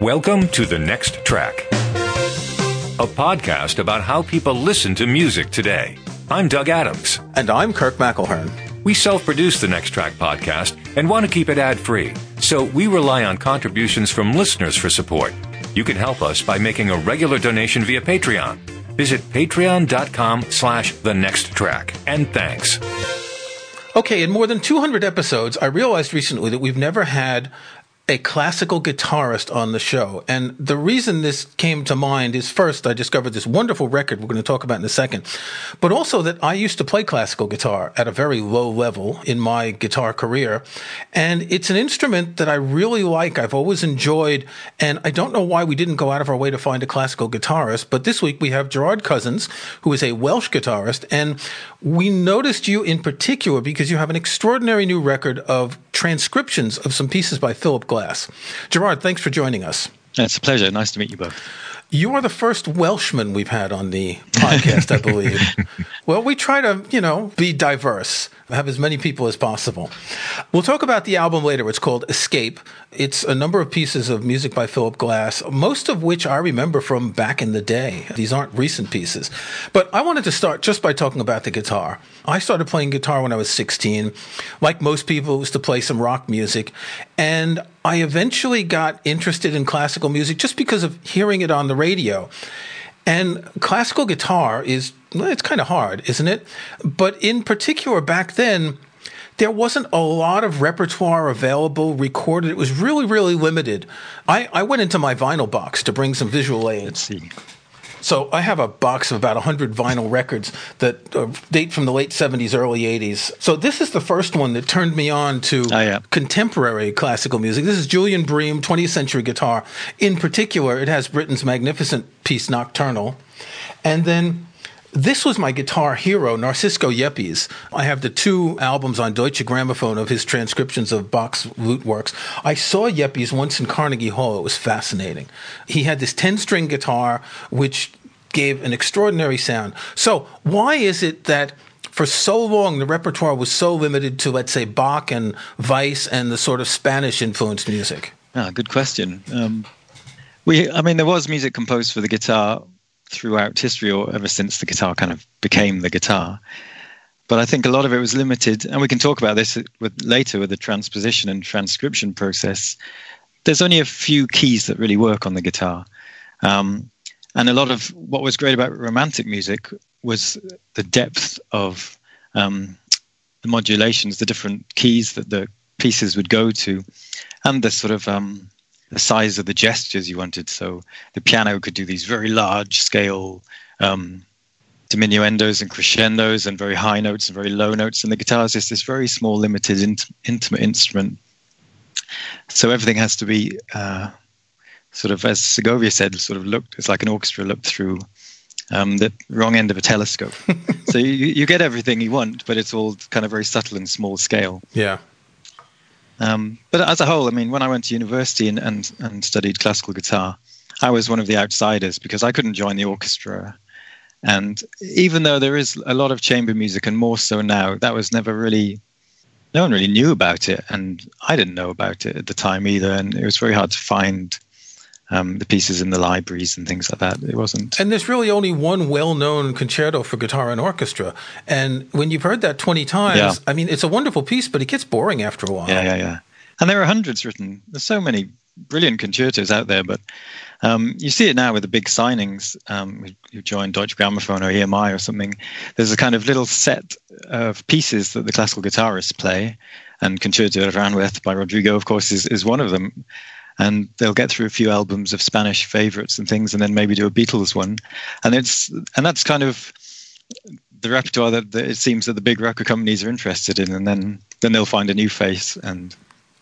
Welcome to The Next Track, a podcast about how people listen to music today. I'm Doug Adams. And I'm Kirk McElhearn. We self produce the Next Track podcast and want to keep it ad free, so we rely on contributions from listeners for support. You can help us by making a regular donation via Patreon. Visit patreon.com slash the next track. And thanks. Okay, in more than 200 episodes, I realized recently that we've never had a classical guitarist on the show. And the reason this came to mind is first, I discovered this wonderful record we're going to talk about in a second, but also that I used to play classical guitar at a very low level in my guitar career. And it's an instrument that I really like. I've always enjoyed. And I don't know why we didn't go out of our way to find a classical guitarist. But this week we have Gerard Cousins, who is a Welsh guitarist. And we noticed you in particular because you have an extraordinary new record of transcriptions of some pieces by Philip Glass. Gerard, thanks for joining us. It's a pleasure. Nice to meet you both. You are the first Welshman we've had on the podcast, I believe. well, we try to, you know, be diverse, have as many people as possible. We'll talk about the album later. It's called Escape. It's a number of pieces of music by Philip Glass, most of which I remember from back in the day. These aren't recent pieces. But I wanted to start just by talking about the guitar. I started playing guitar when I was 16. Like most people, it was to play some rock music. And I eventually got interested in classical music just because of hearing it on the radio. And classical guitar is, it's kind of hard, isn't it? But in particular, back then, there wasn't a lot of repertoire available recorded. It was really, really limited. I, I went into my vinyl box to bring some visual aids. Let's see. So I have a box of about 100 vinyl records that uh, date from the late 70s, early 80s. So this is the first one that turned me on to Oh, yeah. contemporary classical music. This is Julian Bream, 20th century guitar. In particular, it has Britten's magnificent piece Nocturnal. And then this was my guitar hero, Narcisco Yepes. I have the two albums on Deutsche Grammophon of his transcriptions of Bach's lute works. I saw Yepes once in Carnegie Hall. It was fascinating. He had this 10 string guitar, which gave an extraordinary sound. So, why is it that for so long the repertoire was so limited to, let's say, Bach and Weiss and the sort of Spanish influenced music? Ah, good question. Um, we, I mean, there was music composed for the guitar throughout history, or ever since the guitar kind of became the guitar. But I think a lot of it was limited, and we can talk about this with, later with the transposition and transcription process. There's only a few keys that really work on the guitar. Um, and a lot of what was great about romantic music was the depth of um, the modulations, the different keys that the pieces would go to, and the sort of um, the size of the gestures you wanted. So the piano could do these very large scale um, diminuendos and crescendos, and very high notes and very low notes, and the guitar is just this very small, limited, int- intimate instrument. So everything has to be uh, sort of, as Segovia said, sort of looked. It's like an orchestra looked through um, the wrong end of a telescope. so you, you get everything you want, but it's all kind of very subtle and small scale. Yeah. Um, but as a whole, I mean, when I went to university and, and, and studied classical guitar, I was one of the outsiders because I couldn't join the orchestra. And even though there is a lot of chamber music and more so now, that was never really, no one really knew about it. And I didn't know about it at the time either. And it was very hard to find um, the pieces in the libraries and things like that. It wasn't. And there's really only one well-known concerto for guitar and orchestra. And when you've heard that 20 times, Yeah. I mean, it's a wonderful piece, but it gets boring after a while. Yeah, yeah, yeah. And there are hundreds written. There's so many brilliant concertos out there, but um, you see it now with the big signings. Um, who- join Deutsche Grammophon or EMI or something. There's a kind of little set of pieces that the classical guitarists play, and Concerto of Aranjuez by Rodrigo, of course, is, is one of them. And they'll get through a few albums of Spanish favorites and things, and then maybe do a Beatles one. And it's and that's kind of the repertoire that, that it seems that the big record companies are interested in, and then then they'll find a new face and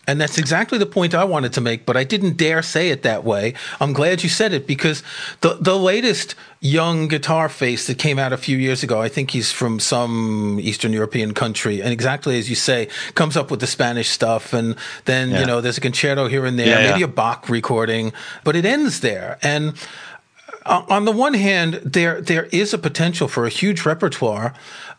And that's exactly the point I wanted to make, but I didn't dare say it that way. I'm glad you said it because the the latest young guitar face that came out a few years ago, I think he's from some Eastern European country, and exactly as you say, comes up with the Spanish stuff, and then you know there's a concerto here and there, Yeah, maybe yeah. a Bach recording, but it ends there. And uh, on the one hand, there there is a potential for a huge repertoire,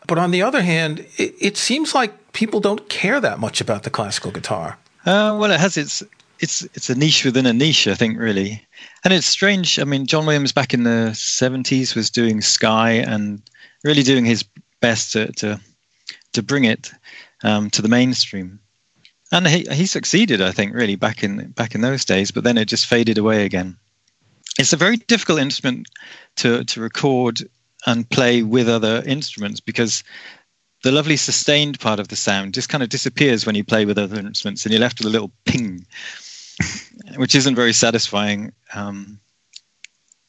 but on the other hand, it, it seems like people don't care that much about the classical guitar. Uh, well, it has its it's it's a niche within a niche, I think, really. And it's strange. I mean, John Williams back in the '70s was doing Sky and really doing his best to to, to bring it um, to the mainstream. And he he succeeded, I think, really back in back in those days. But then it just faded away again. It's a very difficult instrument to to record and play with other instruments because the lovely sustained part of the sound just kind of disappears when you play with other instruments and you're left with a little ping which isn't very satisfying. Um,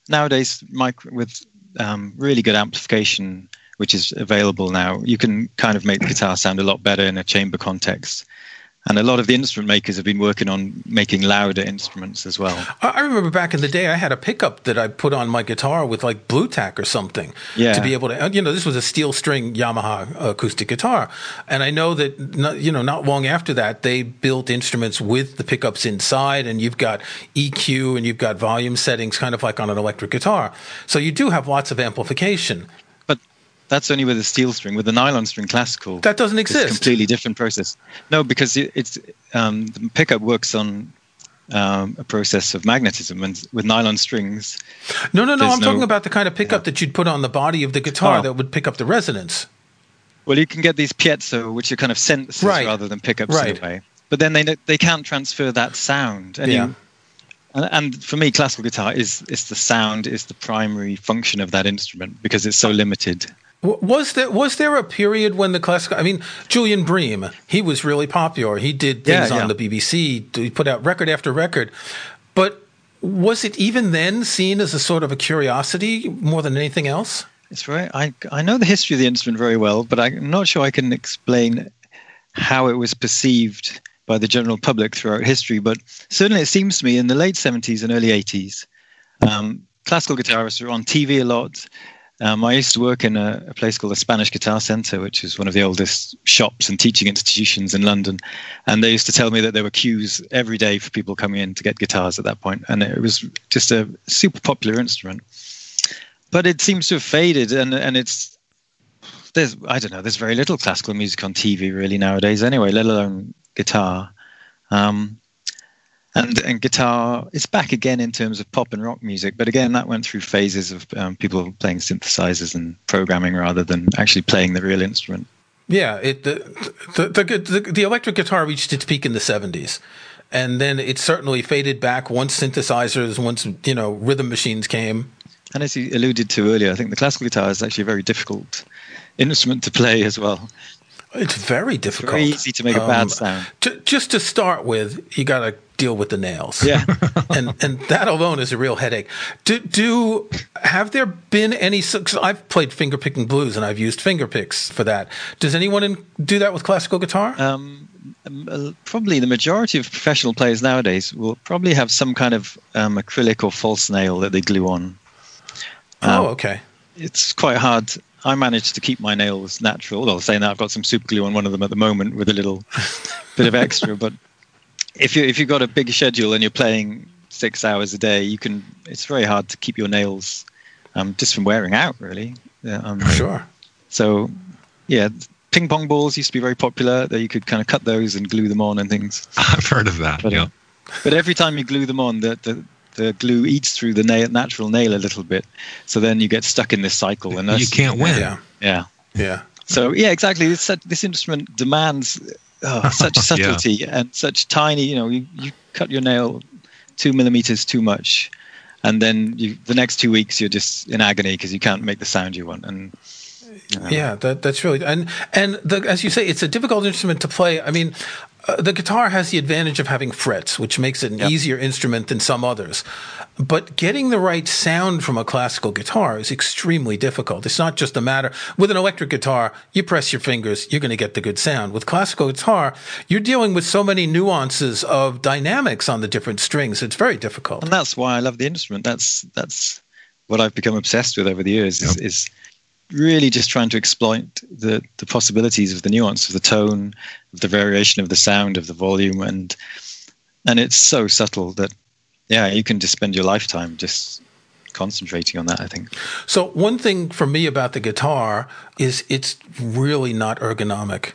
nowadays, mic- with um, really good amplification, which is available now, you can kind of make the guitar sound a lot better in a chamber context and a lot of the instrument makers have been working on making louder instruments as well. I remember back in the day, I had a pickup that I put on my guitar with like Blu-Tack or something yeah. to be able to, uh, you know, this was a steel string Yamaha acoustic guitar. And I know that, not, you know, not long after that, they built instruments with the pickups inside and you've got EQ and you've got volume settings kind of like on an electric guitar. So you do have lots of amplification that's only with a steel string. With a nylon string classical, that doesn't exist. It's a completely different process. No, because it, it's um, the pickup works on um, a process of magnetism, and with nylon strings. No, no, no. I'm no, talking about the kind of pickup yeah. that you'd put on the body of the guitar oh. that would pick up the resonance. Well, you can get these piezo, which are kind of sensors right. rather than pickups right. in a way. But then they they can't transfer that sound. And yeah. You, and for me, classical guitar is is the sound is the primary function of that instrument because it's so limited. Was there was there a period when the classical? I mean, Julian Bream, he was really popular. He did things yeah, yeah. on the BBC. He put out record after record. But was it even then seen as a sort of a curiosity more than anything else? It's right. I I know the history of the instrument very well, but I'm not sure I can explain how it was perceived by the general public throughout history. But certainly, it seems to me in the late 70s and early 80s, um, classical guitarists were on TV a lot. Um, I used to work in a, a, place called the Spanish Guitar Center, which is one of the oldest shops and teaching institutions in London. And they used to tell me that there were queues every day for people coming in to get guitars at that point. And it was just a super popular instrument. But it seems to have faded, and, and it's there's I don't know there's very little classical music on TV really nowadays anyway, let alone guitar. Um, and and guitar is back again in terms of pop and rock music but again that went through phases of um, people playing synthesizers and programming rather than actually playing the real instrument yeah it the the, the, the, the electric guitar reached its peak in the 70s and then it certainly faded back once synthesizers once you know rhythm machines came and as you alluded to earlier i think the classical guitar is actually a very difficult instrument to play as well it's very difficult. It's very easy to make a um, bad sound. just to start with, you got to deal with the nails. Yeah. and and that alone is a real headache. Do do have there been any cuz I've played finger picking blues and I've used finger picks for that. Does anyone in, do that with classical guitar? Um, uh, probably the majority of professional players nowadays will probably have some kind of um, acrylic or false nail that they glue on. Oh, um, oh, okay. It's quite hard. I managed to keep my nails natural. Well, saying that I've got some super glue on one of them at the moment with a little bit of extra, but if you if you've got a big schedule and you're playing six hours a day, you can. It's very hard to keep your nails um, just from wearing out, really. Um, sure. So, yeah, ping pong balls used to be very popular. That you could kind of cut those and glue them on and things. I've heard of that. But, yeah. But every time you glue them on, the the, the glue eats through the nail, natural nail a little bit. So then you get stuck in this cycle, and you can't win. Yeah. Yeah. Yeah. So yeah, exactly. This this instrument demands oh, such subtlety yeah. and such tiny. You know, you, you cut your nail two millimeters too much, and then you, the next two weeks you're just in agony because you can't make the sound you want. And you know. yeah, that, that's really and and the, as you say, it's a difficult instrument to play. I mean, uh, the guitar has the advantage of having frets, which makes it an yep. easier instrument than some others. But getting the right sound from a classical guitar is extremely difficult. It's not just a matter with an electric guitar, you press your fingers, you're going to get the good sound. With classical guitar, you're dealing with so many nuances of dynamics on the different strings. It's very difficult. And that's why I love the instrument. That's that's what I've become obsessed with over the years yep. is, is really just trying to exploit the the possibilities of the nuance of the tone, of the variation of the sound, of the volume, and and it's so subtle that yeah, you can just spend your lifetime just concentrating on that. I think. So one thing for me about the guitar is it's really not ergonomic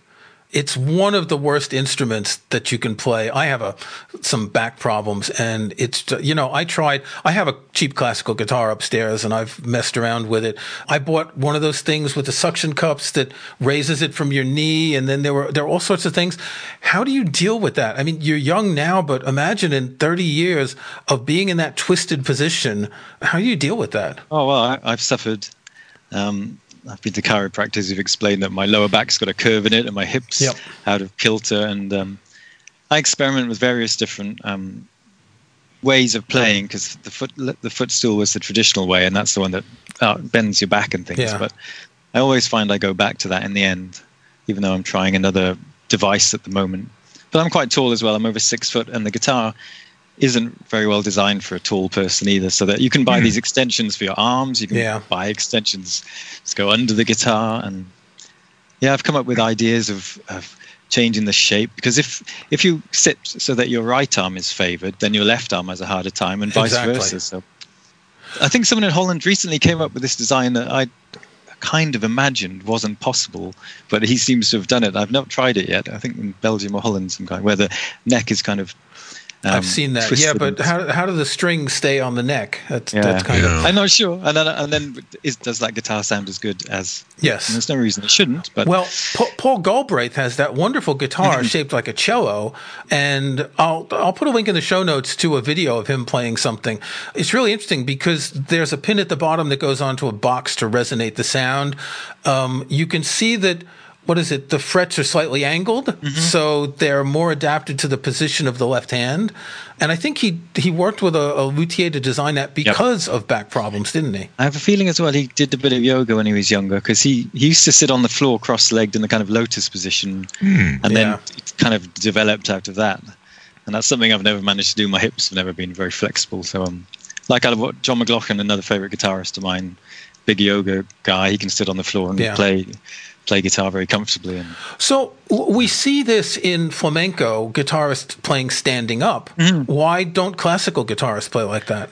it's one of the worst instruments that you can play. I have a some back problems, and it's you know I tried. I have a cheap classical guitar upstairs, and I've messed around with it. I bought one of those things with the suction cups that raises it from your knee, and then there were there are all sorts of things. How do you deal with that? I mean, you're young now, but imagine in 30 years of being in that twisted position. How do you deal with that? Oh well, I, have suffered. Um, I've been to chiropractors who've explained that my lower back's got a curve in it and my hips yep. out of kilter. And um, I experiment with various different um, ways of playing because the foot the footstool was the traditional way, and that's the one that uh, bends your back and things. Yeah. But I always find I go back to that in the end, even though I'm trying another device at the moment. But I'm quite tall as well. I'm over six foot, and the guitar isn't very well designed for a tall person either. So that you can buy mm. these extensions for your arms, you can yeah. buy extensions to go under the guitar, and yeah, I've come up with ideas of, of changing the shape because if if you sit so that your right arm is favored, then your left arm has a harder time, and vice exactly. versa. So I think someone in Holland recently came up with this design that I kind of imagined wasn't possible, but he seems to have done it. I've not tried it yet. I think in Belgium or Holland, some kind where the neck is kind of um, I've seen that. Yeah, but how how do the strings stay on the neck? That's yeah. that's kind yeah. of. I'm not sure. And then and then is, does that guitar sound as good as? Yes. there's no reason it shouldn't. But well, Paul Galbraith has that wonderful guitar mm-hmm. shaped like a cello, and I'll I'll put a link in the show notes to a video of him playing something. It's really interesting because there's a pin at the bottom that goes onto a box to resonate the sound. Um, you can see that what is it? The frets are slightly angled, mm-hmm. so they're more adapted to the position of the left hand. And I think he he worked with a, a luthier to design that because yep. of back problems, didn't he? I have a feeling as well he did a bit of yoga when he was younger because he, he used to sit on the floor cross-legged in the kind of lotus position, mm, and yeah. then it kind of developed out of that. And that's something I've never managed to do. My hips have never been very flexible, so um, like out of John McLaughlin, another favorite guitarist of mine, big yoga guy, he can sit on the floor and yeah. play play guitar very comfortably. And so we see this in flamenco guitarists playing standing up. Mm-hmm. Why don't classical guitarists play like that?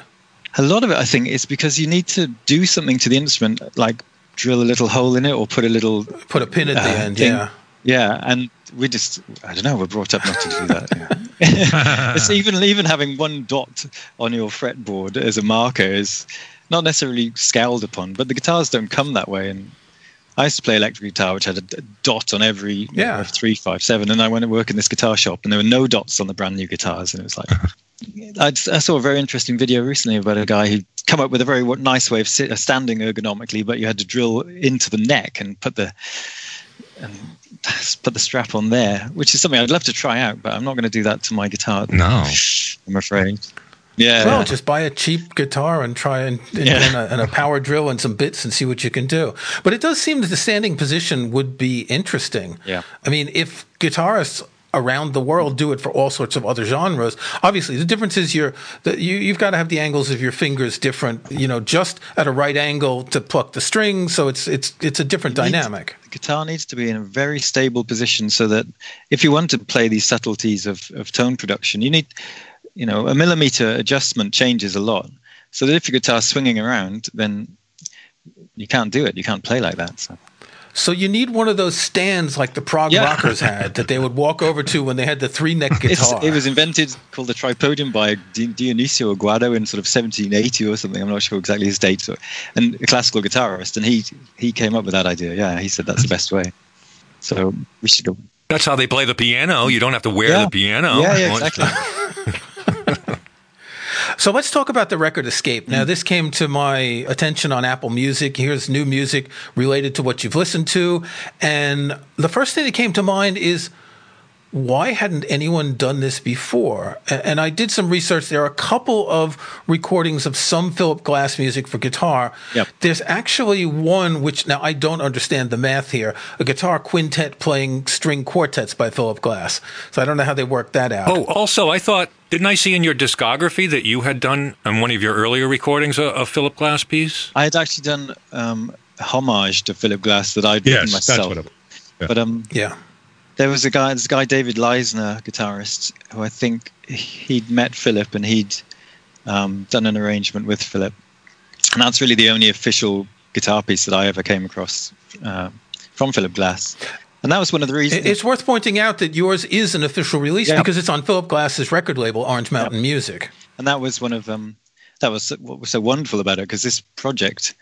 A lot of it, I think, is because you need to do something to the instrument, like drill a little hole in it or put a little put a pin at uh, the end. Thing. Yeah, yeah, and we just I don't know. We're brought up not to do that. it's even even having one dot on your fretboard as a marker is not necessarily scowled upon, but the guitars don't come that way, and I used to play electric guitar, which had a dot on every yeah. know, three, five, seven. And I went to work in this guitar shop, and there were no dots on the brand new guitars, and it was like. I, I, saw a very interesting video recently about a guy who come up with a very nice way of sit, uh, standing ergonomically, but you had to drill into the neck and put the and put the strap on there, which is something I'd love to try out, but I'm not going to do that to my guitar. No, I'm afraid. Yeah. Well, just buy a cheap guitar and try and, and, yeah. and, a, and, a, power drill and some bits and see what you can do. But it does seem that the standing position would be interesting. Yeah. I mean, if guitarists around the world do it for all sorts of other genres. Obviously, the difference is you're that you you've got to have the angles of your fingers different. You know, just at a right angle to pluck the string. So it's it's it's a different dynamic. the guitar needs to be in a very stable position so that if you want to play these subtleties of of tone production, you need you know, a millimeter adjustment changes a lot. So that if your guitar's swinging around, then you can't do it. You can't play like that. So. So you need one of those stands like the prog yeah. rockers had that they would walk over to when they had the three neck guitar. It's, it was invented called the tripodium by Dionisio Aguado in sort of 1780 or something. I'm not sure exactly his date, So, and a classical guitarist, and he he came up with that idea. Yeah, he said that's the best way. So we should go. That's how they play the piano. You don't have to wear yeah. the piano. Yeah, yeah, exactly. So let's talk about the record Escape. Now, this came to my attention on Apple Music. Here's new music related to what you've listened to. And the first thing that came to mind is why hadn't anyone done this before? And I did some research. There are a couple of recordings of some Philip Glass music for guitar. Yep. There's actually one which now I don't understand the math here. A guitar quintet playing string quartets by Philip Glass. So I don't know how they worked that out. Oh, also, I thought didn't I see in your discography that you had done on one of your earlier recordings a, a Philip Glass piece? I had actually done um, homage to Philip Glass that I'd yes, written myself. That's what it, yeah. But um, yeah there was a guy, this guy David Leisner, guitarist, who I think he'd met Philip and he'd um, done an arrangement with Philip, and that's really the only official guitar piece that I ever came across uh, from Philip Glass. And that was one of the reasons. It's worth pointing out that yours is an official release yeah. because it's on Philip Glass's record label, Orange Mountain yep. Music. And that was one of um, that was what was so wonderful about it because this project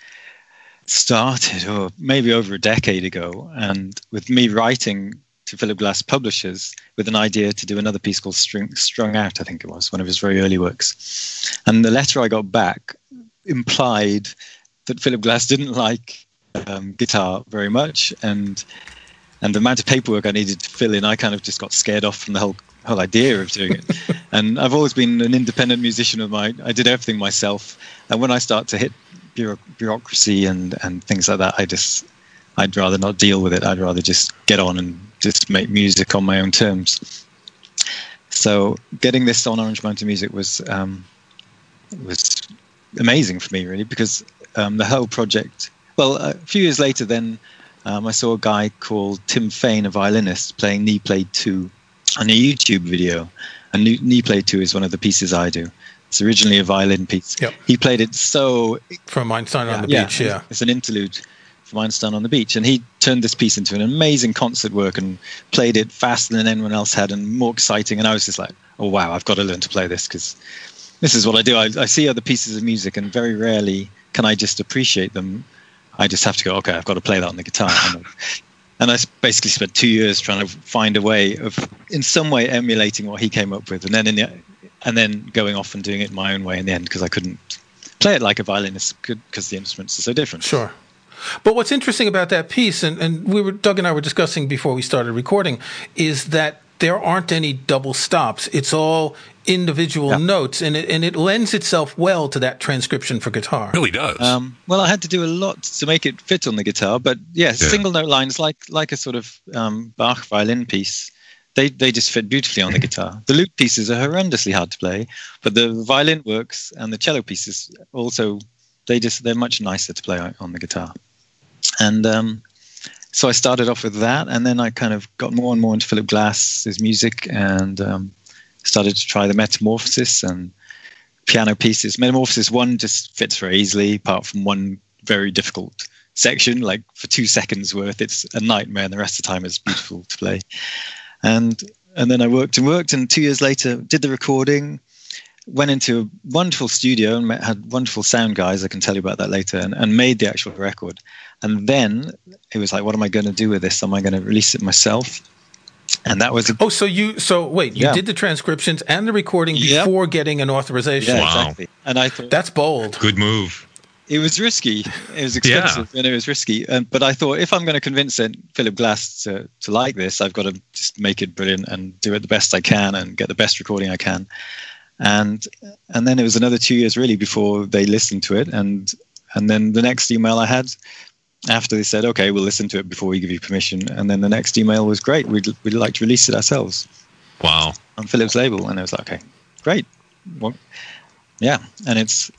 started, or maybe over a decade ago, and with me writing to Philip Glass publishers with an idea to do another piece called String, Strung Out, I think it was, one of his very early works. And the letter I got back implied that Philip Glass didn't like um, guitar very much, and and the amount of paperwork I needed to fill in, I kind of just got scared off from the whole whole idea of doing it. and I've always been an independent musician of my. I did everything myself, and when I start to hit bureaucracy and and things like that, I just I'd rather not deal with it. I'd rather just get on and just make music on my own terms. So getting this on Orange Mountain Music was um, was amazing for me, really, because um, the whole project. Well, a few years later, then um, I saw a guy called Tim Fain, a violinist, playing Knee Play 2 on a YouTube video. And Knee Play 2 is one of the pieces I do. It's originally a violin piece. Yep. He played it so. From Einstein yeah, on the yeah, Beach, yeah. It's an interlude from Einstein on the Beach. And he turned this piece into an amazing concert work and played it faster than anyone else had and more exciting. And I was just like, oh, wow, I've got to learn to play this because this is what I do. I, I see other pieces of music and very rarely can I just appreciate them I just have to go, okay, I've got to play that on the guitar. and I basically spent two years trying to find a way of, in some way, emulating what he came up with, and then in the, and then going off and doing it my own way in the end because I couldn't play it like a violinist could because the instruments are so different. Sure. But what's interesting about that piece, and, and we were Doug and I were discussing before we started recording, is that there aren't any double stops. It's all individual yeah. notes, and it and it lends itself well to that transcription for guitar. It really does. Um, well, I had to do a lot to make it fit on the guitar, but yeah, yeah. single note lines like like a sort of um, Bach violin piece. They, they just fit beautifully on the guitar. The lute pieces are horrendously hard to play, but the violin works and the cello pieces also they just they're much nicer to play on the guitar. And um, so I started off with that, and then I kind of got more and more into Philip Glass's music, and um, started to try the Metamorphosis and piano pieces. Metamorphosis one just fits very easily, apart from one very difficult section, like for two seconds worth, it's a nightmare, and the rest of the time it's beautiful to play. And and then I worked and worked, and two years later did the recording. Went into a wonderful studio and met, had wonderful sound guys. I can tell you about that later, and, and made the actual record. And then it was like, what am I going to do with this? Am I going to release it myself? and that was a, oh so you so wait you yeah. did the transcriptions and the recording before yep. getting an authorization yeah, wow. exactly and i thought that's bold good move it was risky it was expensive yeah. and it was risky and, but i thought if i'm going to convince philip glass to, to like this i've got to just make it brilliant and do it the best i can and get the best recording i can and and then it was another two years really before they listened to it and and then the next email i had after they said, okay, we'll listen to it before we give you permission. And then the next email was great. We'd, we'd like to release it ourselves. Wow. On Philip's label. And I was like, okay, great. Well, yeah. And it's,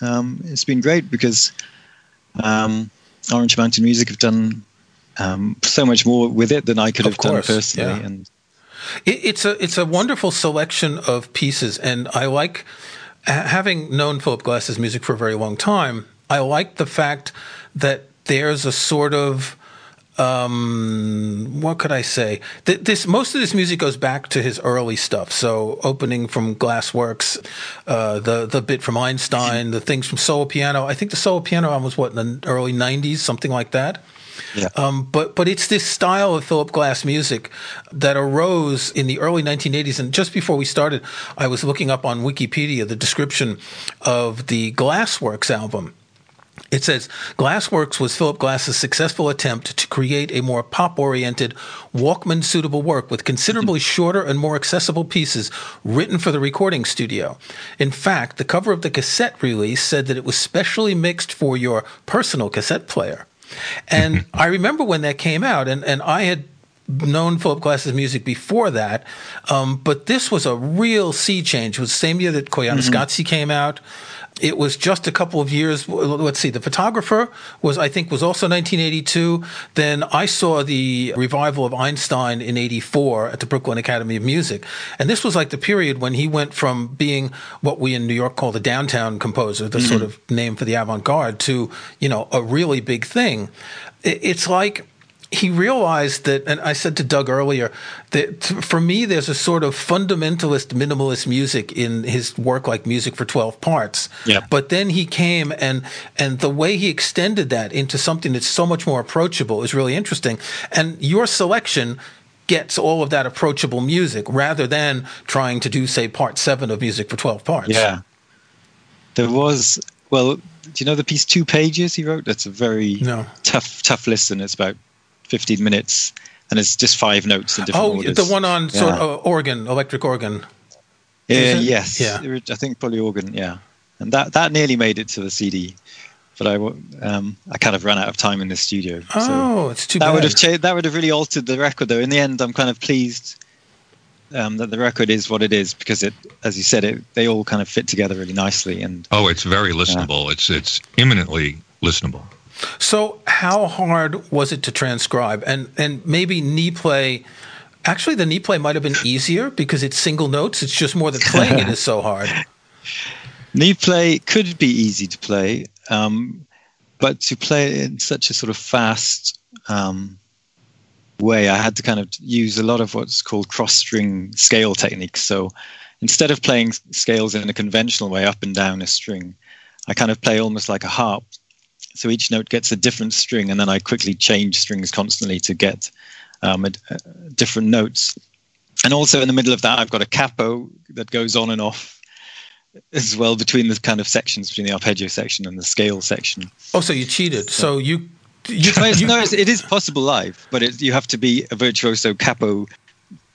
um, it's been great because um, Orange Mountain Music have done um, so much more with it than I could have done personally. Yeah. And it's a it's a wonderful selection of pieces, and I like having known Philip Glass's music for a very long time. I like the fact that there's a sort of um, what could I say? This most of this music goes back to his early stuff. So opening from Glassworks, uh, the the bit from Einstein, the things from Solo Piano. I think the Solo Piano album was what in the early '90s, something like that. Yeah. Um, but but it's this style of Philip Glass music that arose in the early 1980s. And just before we started, I was looking up on Wikipedia the description of the Glassworks album it says Glassworks was Philip Glass's successful attempt to create a more pop oriented, Walkman suitable work with considerably shorter and more accessible pieces written for the recording studio. In fact, the cover of the cassette release said that it was specially mixed for your personal cassette player. And I remember when that came out, and, and I had known Philip Glass's music before that, um, but this was a real sea change. It was the same year that Koyaanisqatsi mm-hmm. came out. It was just a couple of years. Let's see. The photographer was, I think, was also 1982. Then I saw the revival of Einstein in 84 at the Brooklyn Academy of Music. And this was like the period when he went from being what we in New York call the downtown composer, the mm-hmm. sort of name for the avant garde, to, you know, a really big thing. It's like, he realized that, and I said to Doug earlier that for me, there's a sort of fundamentalist minimalist music in his work, like music for 12 parts. Yeah. But then he came and, and the way he extended that into something that's so much more approachable is really interesting. And your selection gets all of that approachable music rather than trying to do, say, part seven of music for 12 parts. Yeah. There was, well, do you know the piece Two Pages he wrote? That's a very No. tough, tough listen. It's about 15 minutes and it's just five notes in different Oh, orders. the one on sort Yeah. of organ, electric organ. Yeah, Is yes. Yeah. I think probably organ. Yeah, and that that nearly made it to the CD, but I um, I kind of ran out of time in the studio. so Oh, it's too that bad. would have changed. That would have really altered the record, though. In the end, I'm kind of pleased um, that the record is what it is because it, as you said, it they all kind of fit together really nicely. And Oh, it's very listenable. It's it's imminently listenable. So, how hard was it to transcribe? And and maybe knee play. Actually, the knee play might have been easier because it's single notes. It's just more that playing it is so hard. knee play could be easy to play, um, but to play in such a sort of fast um, way, I had to kind of use a lot of what's called cross string scale techniques. So instead of playing scales in a conventional way up and down a string, I kind of play almost like a harp. So each note gets a different string, and then I quickly change strings constantly to get um, a, a different notes. And also in the middle of that, I've got a capo that goes on and off as well between the kind of sections between the arpeggio section and the scale section. Oh, so you cheated. So you you, No, you- no, it is possible live, but it, you have to be a virtuoso capo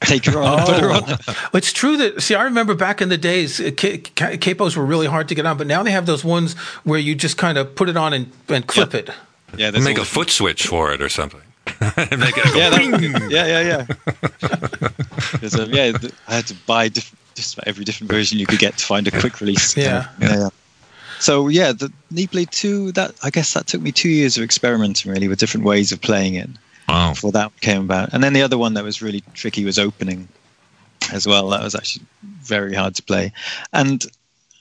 taker on, Oh. putter on. It's true that see, I remember back in the days, uh, ca- ca- capos were really hard to get on, but now they have those ones where you just kind of put it on and, and clip Yeah. it. Yeah, there's Make a all- foot switch for it or something. Make it go Yeah, that, yeah, yeah, yeah. There's a, yeah, I had to buy diff- just about every different version you could get to find a quick release. Yeah. yeah. yeah. So yeah, the Knee Play Two. That I guess that took me two years of experimenting really with different ways of playing it. Wow. before that came about. And then the other one that was really tricky was opening as well. That was actually very hard to play. And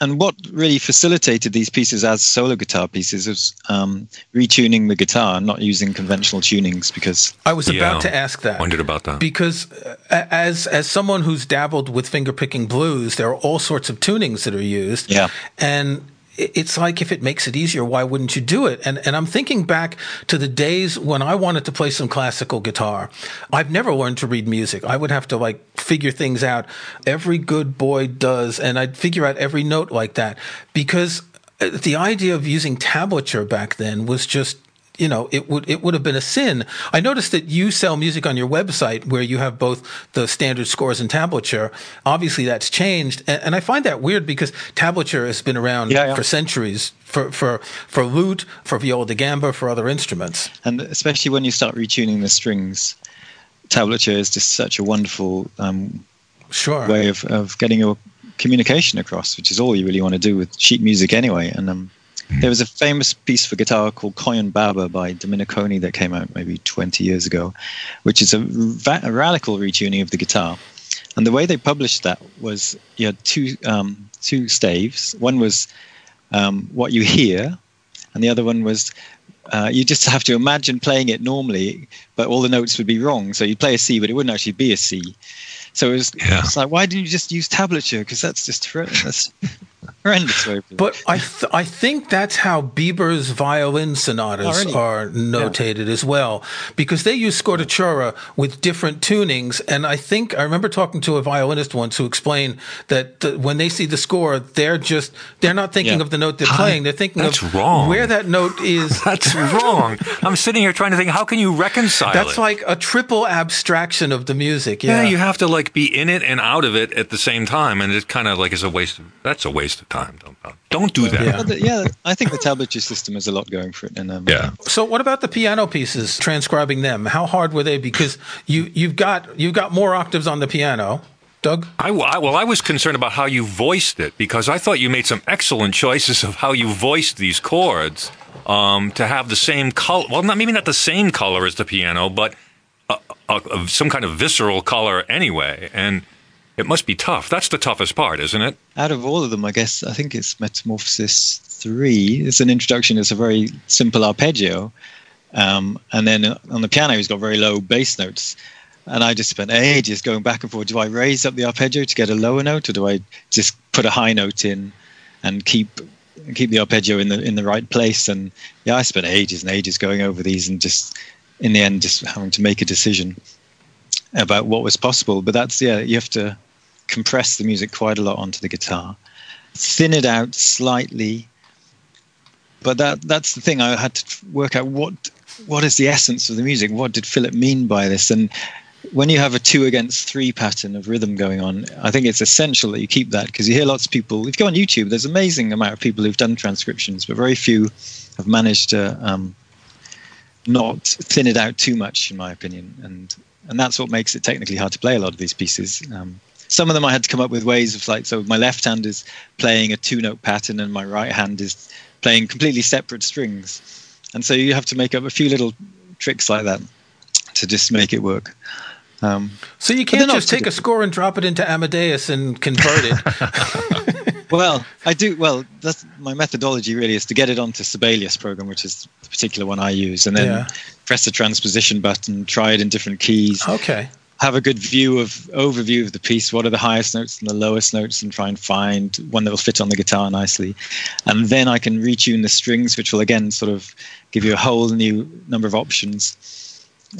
and what really facilitated these pieces as solo guitar pieces was um, retuning the guitar, not using conventional tunings because I was Yeah. about to ask that. Wondered about that. because uh, as as someone who's dabbled with finger picking blues, there are all sorts of tunings that are used. Yeah. and i- it's like if it makes it easier, why wouldn't you do it? And and I'm thinking back to the days when I wanted to play some classical guitar. I've never learned to read music. I would have to like figure things out. Every good boy does, and I'd figure out every note like that because uh, the idea of using tablature back then was just you know, it would it would have been a sin. I noticed that you sell music on your website where you have both the standard scores and tablature. Obviously, that's changed, and, and I find that weird because tablature has been around Yeah, yeah. for centuries for for for lute, for viola da gamba, for other instruments. and especially when you start retuning the strings, tablature is just such a wonderful um, Sure. way of, of getting your communication across, which is all you really want to do with sheet music anyway. And um, there was a famous piece for guitar called Koyunbaba by Domeniconi that came out maybe 20 years ago, which is a, va- a radical retuning of the guitar. And the way they published that was you had two um, two staves. One was um, what you hear, and the other one was uh, you just have to imagine playing it normally, but all the notes would be wrong. So you'd play a C, but it wouldn't actually be a C. So it was Yeah. it's like, why didn't you just use tablature? Because that's just horrendous. horrendous way of doing it. But I th- I think that's how Biber's violin sonatas Oh, really? are notated as well, because they use scordatura with different tunings. And I think I remember talking to a violinist once who explained that the, when they see the score, they're just they're not thinking Yeah. of the note they're playing. They're thinking That's of wrong. where that note is. That's wrong. I'm sitting here trying to think, how can you reconcile That's it? like a triple abstraction of the music. yeah, Yeah, you have to like be in it and out of it at the same time, and it kind of like is a waste. Of, that's a waste of time. Don't don't do that. Yeah. Yeah, I think the tablature system has a lot going for it. And um, Yeah. So what about the piano pieces? Transcribing them, how hard were they? Because you you've got you've got more octaves on the piano, Doug. I, I- well, I was concerned about how you voiced it because I thought you made some excellent choices of how you voiced these chords um, to have the same color. Well, not maybe not the same color as the piano, but a, a, some kind of visceral color anyway. And it must be tough. That's the toughest part, isn't it? out of all of them, I guess I think it's Metamorphosis three. It's an introduction. It's a very simple arpeggio, Um, and then on the piano, he's got very low bass notes. And I just spent ages going back and forth. Do I raise up the arpeggio to get a lower note, or do I just put a high note in and keep keep the arpeggio in the in the right place? And yeah, I spent ages and ages going over these, and just in the end, just having to make a decision about what was possible. But that's yeah, you have to compress the music quite a lot onto the guitar, thin it out slightly. But that that's the thing. I had to work out what what is the essence of the music. What did Philip mean by this? And when you have a two against three pattern of rhythm going on, I think it's essential that you keep that because you hear lots of people. If you go on YouTube, there's amazing amount of people who've done transcriptions, but very few have managed to um, not thin it out too much, in my opinion. And and that's what makes it technically hard to play a lot of these pieces. Um, some of them I had to come up with ways of like so my left hand is playing a two note pattern and my right hand is playing completely separate strings, and so you have to make up a few little tricks like that to just make it work. Um, so you can't just take a score and drop it into Amadeus and convert it. well, I do. Well, that's my methodology. Really, is to get it onto Sibelius program, which is the particular one I use, and then yeah. press the transposition button, try it in different keys. Okay. Have a good view of overview of the piece. What are the highest notes and the lowest notes, and try and find one that will fit on the guitar nicely. And then I can retune the strings, which will again sort of give you a whole new number of options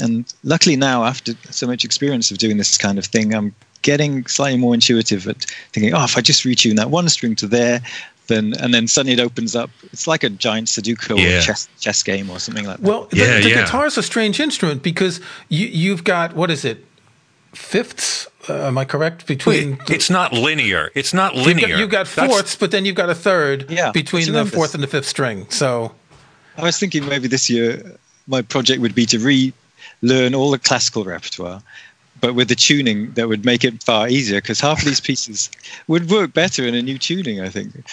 and luckily now, after so much experience of doing this kind of thing, I'm getting slightly more intuitive at thinking, oh, if I just retune that one string to there, then and then suddenly it opens up. It's like a giant Sudoku yeah. or chess chess game or something like that. Well, the, yeah, the yeah. guitar is a strange instrument because you you've got what is it? Fifths, uh, am I correct? Between Wait, it's not linear. It's not linear. You've got, you've got fourths, That's, but then you've got a third yeah, between the fourth and the fifth string. So, I was thinking maybe this year my project would be to re learn all the classical repertoire, but with the tuning that would make it far easier because half of these pieces would work better in a new tuning, I think.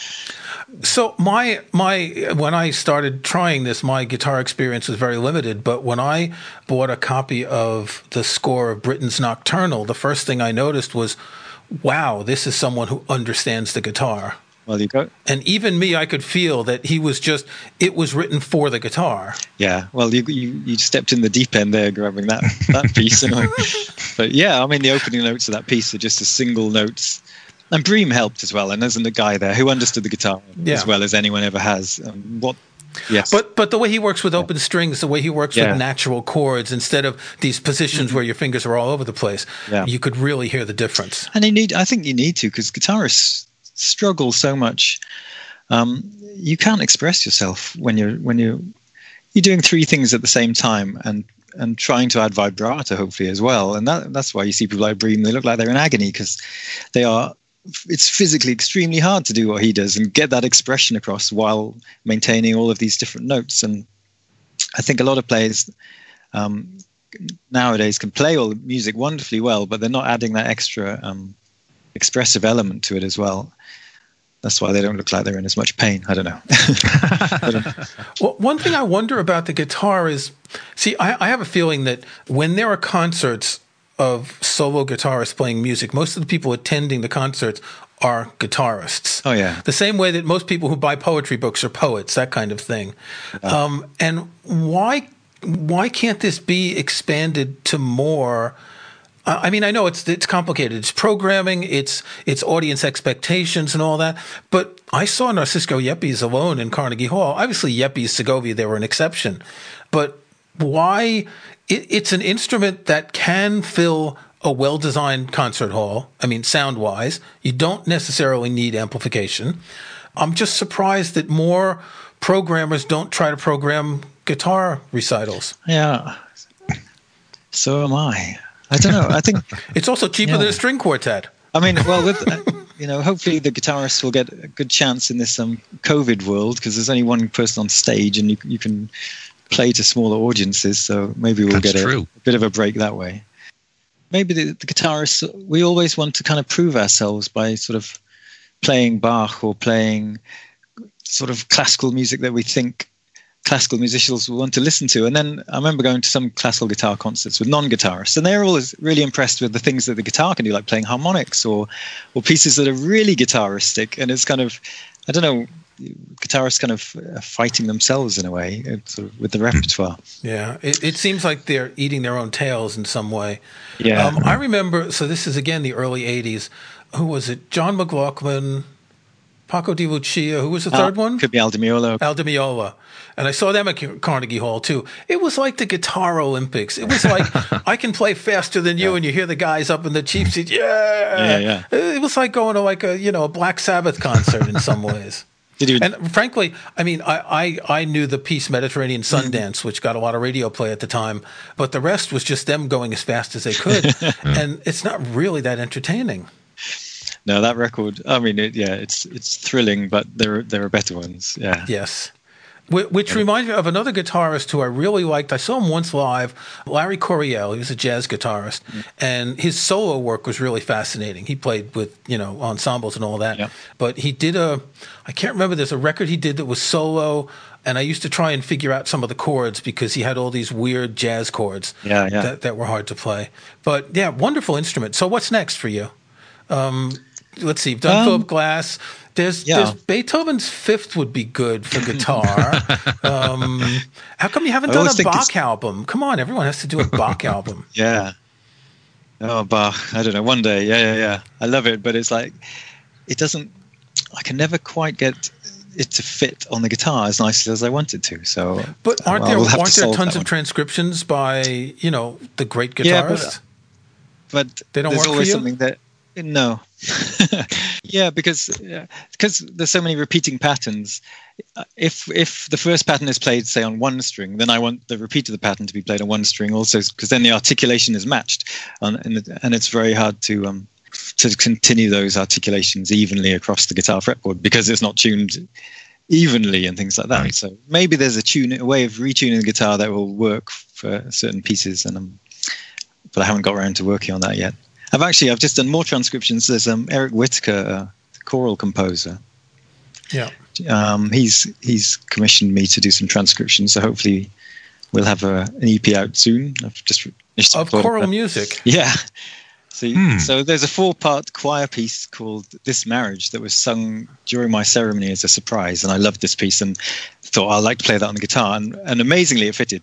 So my my when I started trying this, my guitar experience was very limited. But when I bought a copy of the score of Britten's Nocturnal, the first thing I noticed was, "Wow, this is someone who understands the guitar." Well, you go. And even me, I could feel that he was just. It was written for the guitar. Yeah. Well, you you, you stepped in the deep end there, grabbing that that piece. but yeah, I mean, the opening notes of that piece are just a single notes. And Bream helped as well, and there's a guy there who understood the guitar yeah. as well as anyone ever has. Um, what Yes. But but the way he works with open strings, the way he works yeah. with natural chords instead of these positions mm-hmm. where your fingers are all over the place, yeah. you could really hear the difference. And you need, I think you need to, because guitarists struggle so much. Um, you can't express yourself when you're when you you're doing three things at the same time and and trying to add vibrato hopefully as well. And that that's why you see people like Bream. They look like they're in agony because they are. It's physically extremely hard to do what he does and get that expression across while maintaining all of these different notes. And I think a lot of players um, nowadays can play all the music wonderfully well, but they're not adding that extra um, expressive element to it as well. That's why they don't look like they're in as much pain. I don't know. well, one thing I wonder about the guitar is see, I, I have a feeling that when there are concerts of solo guitarists playing music, most of the people attending the concerts are guitarists. Oh yeah. The same way that most people who buy poetry books are poets, that kind of thing. Um, and why why can't this be expanded to more? I mean, I know it's it's complicated. It's programming, it's it's audience expectations, and all that. But I saw Narciso Yepes alone in Carnegie Hall. Obviously, Yepes Segovia they were an exception, but why? It, it's an instrument that can fill a well-designed concert hall. I mean, sound-wise, you don't necessarily need amplification. I'm just surprised that more programmers don't try to program guitar recitals. Yeah, so am I. I don't know. I think it's also cheaper than a string quartet. I mean, well, with uh, you know, hopefully the guitarists will get a good chance in this um, COVID world because there's only one person on stage and you you can play to smaller audiences. So maybe we'll That's get a, a, bit of a break that way. Maybe the, the guitarists we always want to kind of prove ourselves by sort of playing Bach or playing sort of classical music that we think classical musicians will want to listen to. And then I remember going to some classical guitar concerts with non-guitarists, and they're always really impressed with the things that the guitar can do, like playing harmonics or or pieces that are really guitaristic. And it's kind of I don't know. guitarists kind of uh, fighting themselves in a way uh, sort of with the repertoire. Yeah, it, it seems like they're eating their own tails in some way. Yeah. Um, I remember, so this is again the early 80s. Who was it? John McLaughlin, Paco de Lucia. Who was the third Uh, one? Could be Al Di Meola. Al Di Meola. And I saw them at Carnegie Hall too. It was like the Guitar Olympics. It was like, I can play faster than you, and you hear the guys up in the cheap seat. Yeah. Yeah, yeah. It was like going to like a, you know, a Black Sabbath concert in some ways. Did you? And frankly, I mean, I, I, I knew the piece Mediterranean Sundance, mm-hmm. which got a lot of radio play at the time, but the rest was just them going as fast as they could. Mm-hmm. and it's not really that entertaining. no, that record. I mean, it, yeah, it's it's thrilling, but there are, there are better ones. Yeah. Yes. Wh- Which reminds me of another guitarist who I really liked. I saw him once live, Larry Coryell. He was a jazz guitarist, and his solo work was really fascinating. He played with you know ensembles and all that, Yeah. but he did a I can't remember. There's a record he did that was solo, and I used to try and figure out some of the chords because he had all these weird jazz chords Yeah, yeah. That, that were hard to play. But yeah, wonderful instrument. So what's next for you? Um, let's see. Done Um, Glass. There's, yeah. there's Beethoven's Fifth would be good for guitar. um, how come you haven't done a Bach album? Come on, everyone has to do a Bach album. Yeah. Oh, Bach. I don't know. One day. Yeah, yeah, yeah. I love it, but it's like it doesn't. I can never quite get it to fit on the guitar as nicely as I want it to. So, But aren't well, there we'll aren't there tons of one. transcriptions by you know the great Yeah, but- guitarists? but They don't there's work for you? something that no yeah because because there's so many repeating patterns if if the first pattern is played say on one string then i want the repeat of the pattern to be played on one string also because then the articulation is matched on, and, it- and it's very hard to um to continue those articulations evenly across the guitar fretboard because it's not tuned evenly and things like that Right. so maybe there's a tune a way of retuning the guitar that will work for certain pieces and um, but I haven't got around to working on that yet. I've actually I've just done more transcriptions. There's um, Eric Whitacre, uh, choral composer. Yeah. Um, he's he's commissioned me to do some transcriptions, so hopefully we'll have a, an EP out soon. I've just finished Of choral that. music. Yeah. So, Hmm. so there's a four-part choir piece called "This Marriage" that was sung during my ceremony as a surprise, and I loved this piece and thought I'd like to play that on the guitar, and, and amazingly it fitted.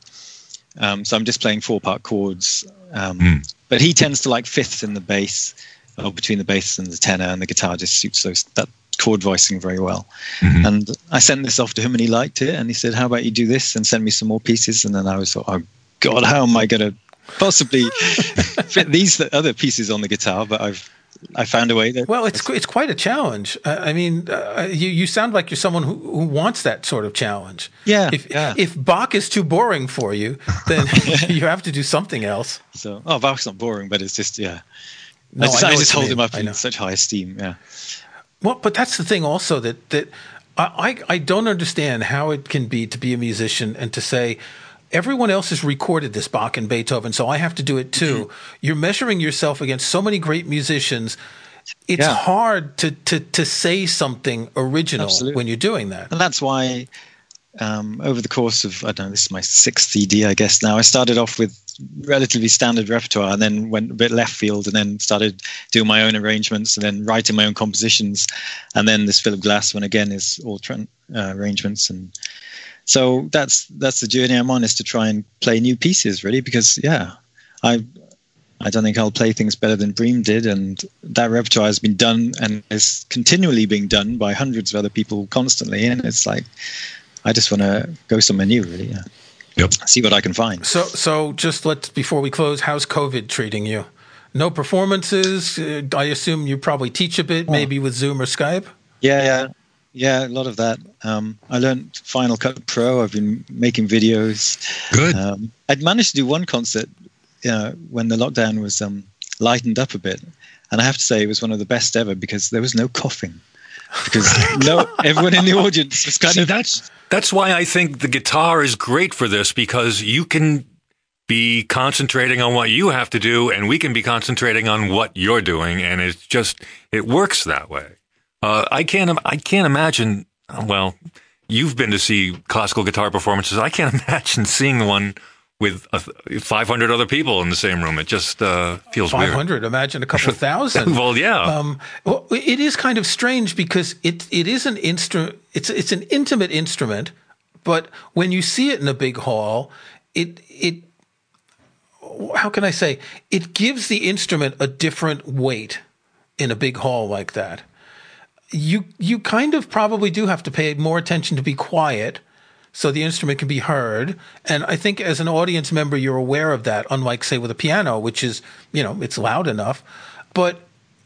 Um, so I'm just playing four-part chords, um, Hmm. But he tends to like fifths in the bass, or between the bass and the tenor, and the guitar just suits those that chord voicing very well. Mhm. And I sent this off to him, and he liked it, and he said, "How about you do this and send me some more pieces?" And then I was thought, "Oh God, how am I going to possibly fit these other pieces on the guitar?" But I've I found a way that Well, it's it's quite a challenge. Uh, I mean, uh, you you sound like you're someone who, who wants that sort of challenge. Yeah, If yeah. if Bach is too boring for you, then you have to do something else. so oh Bach's not boring, but it's just yeah. No, I just, I I just hold him up in such high esteem. Yeah. Well, but that's the thing also that that I I I don't understand how it can be to be a musician and to say everyone else has recorded this Bach and Beethoven, so I have to do it too. Mm-hmm. You're measuring yourself against so many great musicians. It's Yeah. hard to, to to say something original Absolutely. when you're doing that. and that's why um, over the course of I don't know this is my sixth CD I guess now I started off with relatively standard repertoire and then went a bit left field and then started doing my own arrangements and then writing my own compositions and then this Philip Glass one again is all uh, arrangements and so that's that's the journey I'm on is to try and play new pieces really because yeah I I don't think I'll play things better than Bream did, and that repertoire has been done and is continually being done by hundreds of other people constantly. And it's like, I just want to go somewhere new, really. Yeah. Yep. See what I can find. So, so just let's before we close, how's COVID treating you? No performances. Uh, I assume you probably teach a bit, maybe with Zoom or Skype. Yeah, yeah, yeah. A lot of that. Um, I learned Final Cut Pro. I've been making videos. Good. Um, I'd managed to do one concert you know, when the lockdown was um, lightened up a bit, and I have to say it was one of the best ever because there was no coughing. Because no, everyone in the audience was kind See, of that's that's why I think the guitar is great for this because you can be concentrating on what you have to do, and we can be concentrating on what you're doing, and it's just it works that way. Uh, I can't I can't imagine. Well, you've been to see classical guitar performances. I can't imagine seeing one with uh, 500 other people in the same room. It just uh, feels 500. weird. Imagine a couple thousand. well, yeah. Um, well, it is kind of strange because it it is an instrument. It's it's an intimate instrument, but when you see it in a big hall, it it how can I say it gives the instrument a different weight in a big hall like that. You you kind of probably do have to pay more attention to be quiet so the instrument can be heard. And I think as an audience member, you're aware of that, unlike, say, with a piano, which is, you know, it's loud enough. But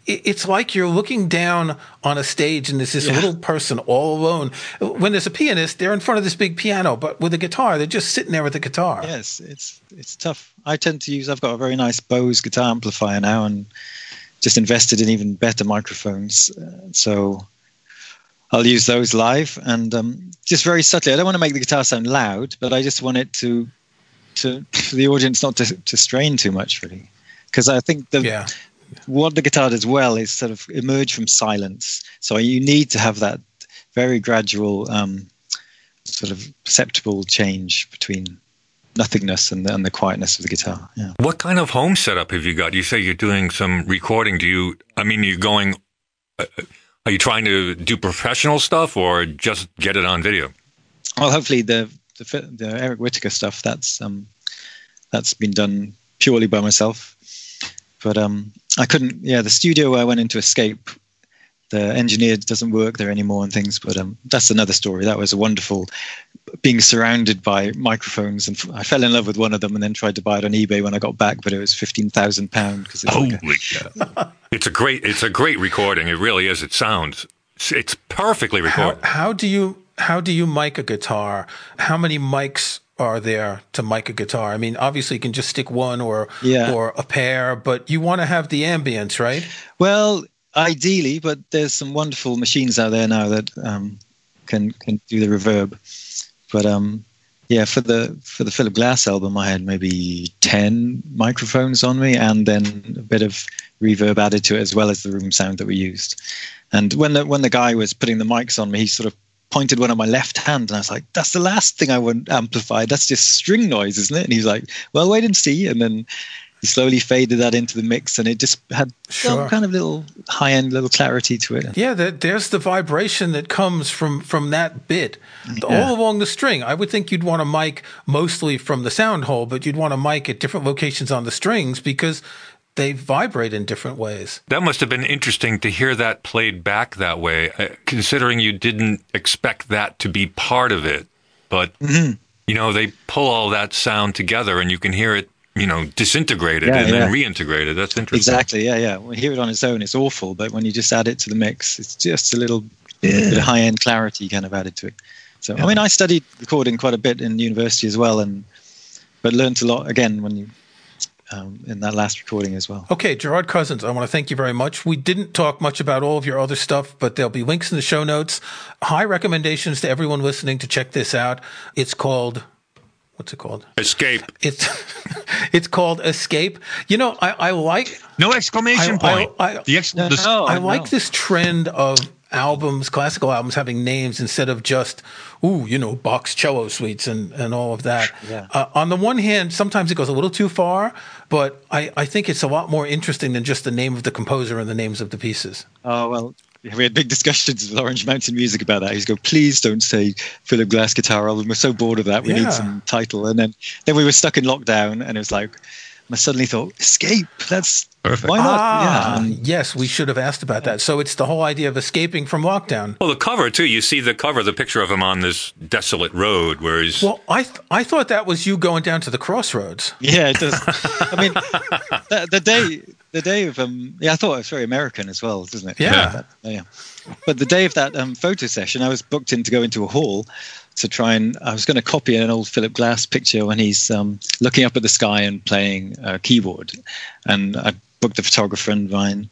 it's like you're looking down on a stage and there's this yeah. little person all alone. When there's a pianist, they're in front of this big piano, but with a guitar, they're just sitting there with the guitar. Yes, it's it's tough. I tend to use. I've got a very nice Bose guitar amplifier now, and just invested in even better microphones. Uh, so I'll use those live and um, just very subtly. I don't want to make the guitar sound loud, but I just want it to to for the audience not to, to strain too much, really, because I think the yeah. what the guitar does well is sort of emerge from silence. So you need to have that very gradual, um, sort of perceptible change between nothingness and the, and the quietness of the guitar. Yeah. What kind of home setup have you got? You say you're doing some recording. Do you? I mean, you're going. Uh, are you trying to do professional stuff or just get it on video? Well, hopefully the the, the Eric Whitacre stuff that's um, that's been done purely by myself. But um, I couldn't. Yeah, the studio where I went into Escape, the engineer doesn't work there anymore and things. But um, that's another story. That was a wonderful being surrounded by microphones, and I fell in love with one of them, and then tried to buy it on eBay when I got back, but it was fifteen thousand pound because it's holy like a, It's a great, it's a great recording. It really is. It sounds, it's perfectly recorded. How, how do you how do you mic a guitar? How many mics are there to mic a guitar? I mean, obviously you can just stick one or yeah. or a pair, but you want to have the ambience, right? Well, ideally, but there's some wonderful machines out there now that um, can can do the reverb. But um, yeah, for the for the Philip Glass album, I had maybe ten microphones on me, and then a bit of reverb added to it, as well as the room sound that we used. And when the when the guy was putting the mics on me, he sort of pointed one on my left hand, and I was like, "That's the last thing I want amplified. That's just string noise, isn't it?" And he's like, "Well, wait and see." And then he slowly faded that into the mix, and it just had sure. some kind of little high end, little clarity to it. Yeah, the, there's the vibration that comes from from that bit yeah. all along the string. I would think you'd want a mic mostly from the sound hole, but you'd want a mic at different locations on the strings because they vibrate in different ways. That must have been interesting to hear that played back that way, uh, considering you didn't expect that to be part of it. But, mm-hmm. you know, they pull all that sound together and you can hear it you know, disintegrated yeah, and yeah. then reintegrated. That's interesting. Exactly. Yeah, yeah. When you hear it on its own, it's awful, but when you just add it to the mix, it's just a little yeah. bit of high end clarity kind of added to it. So, I mean, I studied recording quite a bit in university as well, and but learned a lot again when you um, in that last recording as well. Okay, Gerard Cousins, I want to thank you very much. We didn't talk much about all of your other stuff, but there'll be links in the show notes. High recommendations to everyone listening to check this out. It's called what's it called? Escape. It's it's called Escape. You know, I, I like no exclamation I, point. I, I, the ex- no, I like this trend of albums, classical albums, having names instead of just ooh, you know, Bach's cello suites and and all of that. Yeah. Uh, on the one hand, sometimes it goes a little too far, but I I think it's a lot more interesting than just the name of the composer and the names of the pieces. Oh well, we had big discussions with Orange Mountain Music about that. He's go, please don't say Philip Glass guitar album. We're so bored of that. We yeah. need some title. And then, then we were stuck in lockdown, and it was like, I suddenly thought, escape. That's Perfect. why not? Ah, yeah. yes, we should have asked about that. So it's the whole idea of escaping from lockdown. Well, the cover too. You see the cover, the picture of him on this desolate road where he's. Well, I th- I thought that was you going down to the crossroads. Yeah, it does. I mean, the, the day the day of um yeah i thought it was very american as well doesn't it? Yeah. Yeah, yeah. but the day of that um, photo session i was booked in to go into a hall to try and i was going to copy an old philip glass picture when he's um, looking up at the sky and playing a keyboard. And i booked a photographer and mine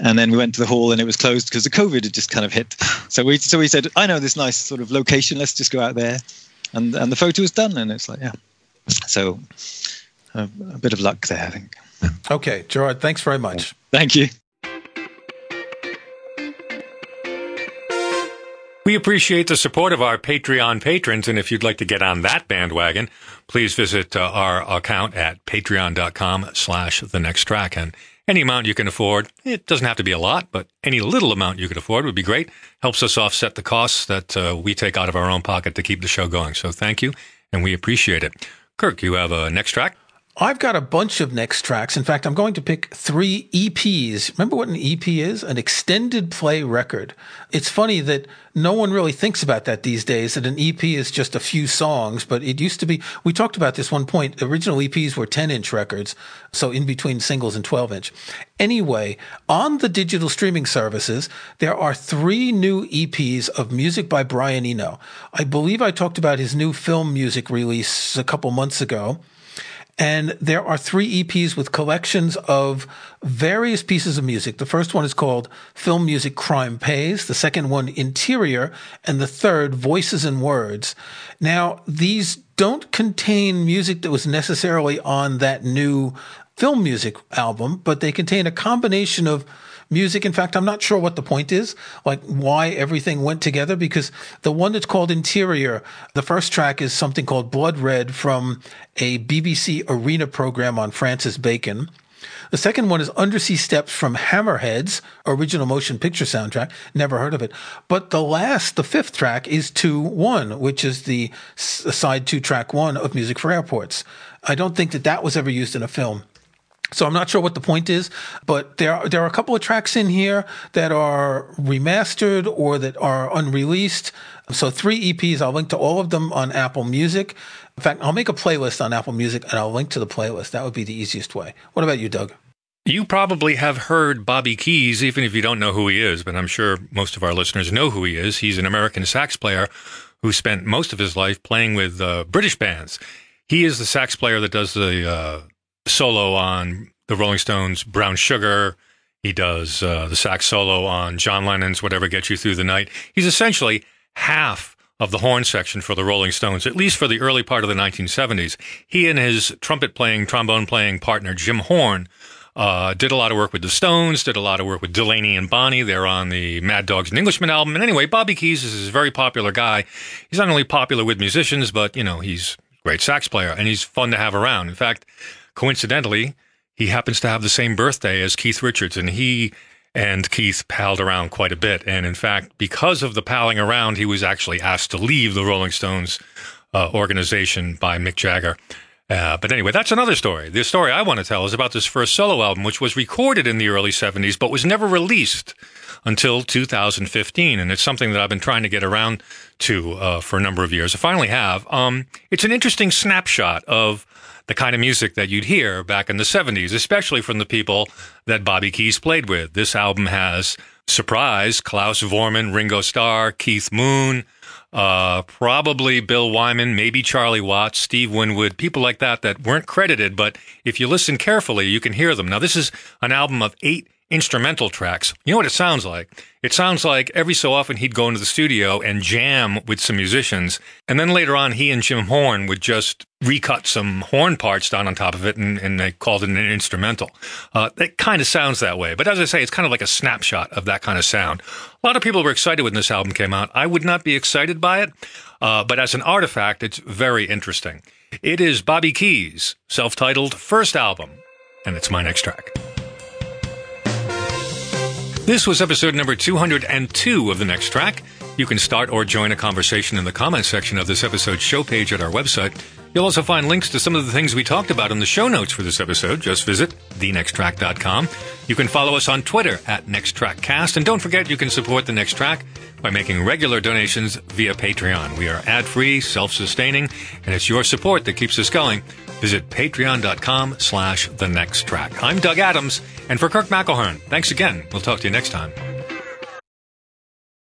and then we went to the hall and it was closed because the covid had just kind of hit. So we so we said i know this nice sort of location let's just go out there. And and the photo was done and it's like yeah. So a, a bit of luck there i think Okay, Gerard, thanks very much. Thank you. We appreciate the support of our Patreon patrons, and if you'd like to get on that bandwagon, please visit uh, our account at patreon.com slash the next track. And any amount you can afford, it doesn't have to be a lot, but any little amount you can afford would be great. Helps us offset the costs that uh, we take out of our own pocket to keep the show going. So thank you, and we appreciate it. Kirk, you have a next track? I've got a bunch of next tracks. In fact, I'm going to pick three EPs. Remember what an EP is? An extended play record. It's funny that no one really thinks about that these days, that an EP is just a few songs, but it used to be, we talked about this one point. Original EPs were 10 inch records. So in between singles and 12 inch. Anyway, on the digital streaming services, there are three new EPs of music by Brian Eno. I believe I talked about his new film music release a couple months ago. And there are three EPs with collections of various pieces of music. The first one is called Film Music Crime Pays. The second one, Interior. And the third, Voices and Words. Now, these don't contain music that was necessarily on that new film music album, but they contain a combination of music. In fact, I'm not sure what the point is, like why everything went together, because the one that's called Interior, the first track is something called Blood Red from a BBC arena program on Francis Bacon. The second one is Undersea Steps from Hammerheads, original motion picture soundtrack. Never heard of it. But the last, the fifth track is 2 1, which is the side two track one of Music for Airports. I don't think that that was ever used in a film. So I'm not sure what the point is, but there are, there are a couple of tracks in here that are remastered or that are unreleased. So three EPs. I'll link to all of them on Apple Music. In fact, I'll make a playlist on Apple Music and I'll link to the playlist. That would be the easiest way. What about you, Doug? You probably have heard Bobby Keys, even if you don't know who he is, but I'm sure most of our listeners know who he is. He's an American sax player who spent most of his life playing with uh, British bands. He is the sax player that does the uh, solo on the Rolling Stones' Brown Sugar. He does uh, the sax solo on John Lennon's Whatever Gets You Through the Night. He's essentially half of the horn section for the Rolling Stones, at least for the early part of the 1970s. He and his trumpet playing, trombone playing partner, Jim Horn, uh, did a lot of work with the Stones, did a lot of work with Delaney and Bonnie. They're on the Mad Dogs and Englishmen album. And anyway, Bobby Keys is a very popular guy. He's not only popular with musicians, but, you know, he's a great sax player and he's fun to have around. In fact, coincidentally, he happens to have the same birthday as Keith Richards, and he and Keith palled around quite a bit. And in fact, because of the palling around, he was actually asked to leave the Rolling Stones uh, organization by Mick Jagger. Uh, but anyway, that's another story. The story I want to tell is about this first solo album, which was recorded in the early 70s, but was never released until 2015. And it's something that I've been trying to get around to uh, for a number of years. I finally have. Um, it's an interesting snapshot of the kind of music that you'd hear back in the 70s, especially from the people that Bobby Keys played with. This album has Surprise, Klaus Voormann, Ringo Starr, Keith Moon, uh, probably Bill Wyman, maybe Charlie Watts, Steve Winwood, people like that that weren't credited, but if you listen carefully, you can hear them. Now, this is an album of eight instrumental tracks. You know what it sounds like? It sounds like every so often he'd go into the studio and jam with some musicians. And then later on, he and Jim Horn would just recut some horn parts down on top of it and, and they called it an instrumental. Uh, it kind of sounds that way. But as I say, it's kind of like a snapshot of that kind of sound. A lot of people were excited when this album came out. I would not be excited by it. Uh, but as an artifact, it's very interesting. It is Bobby Keys' self titled first album, and it's my next track. This was episode number 202 of The Next Track. You can start or join a conversation in the comments section of this episode's show page at our website. You'll also find links to some of the things we talked about in the show notes for this episode. Just visit thenexttrack.com. You can follow us on Twitter at NextTrackCast. And don't forget, you can support The Next Track by making regular donations via Patreon. We are ad-free, self-sustaining, and it's your support that keeps us going. Visit patreon.com slash the next track. I'm Doug Adams, and for Kirk McElhearn, thanks again. We'll talk to you next time.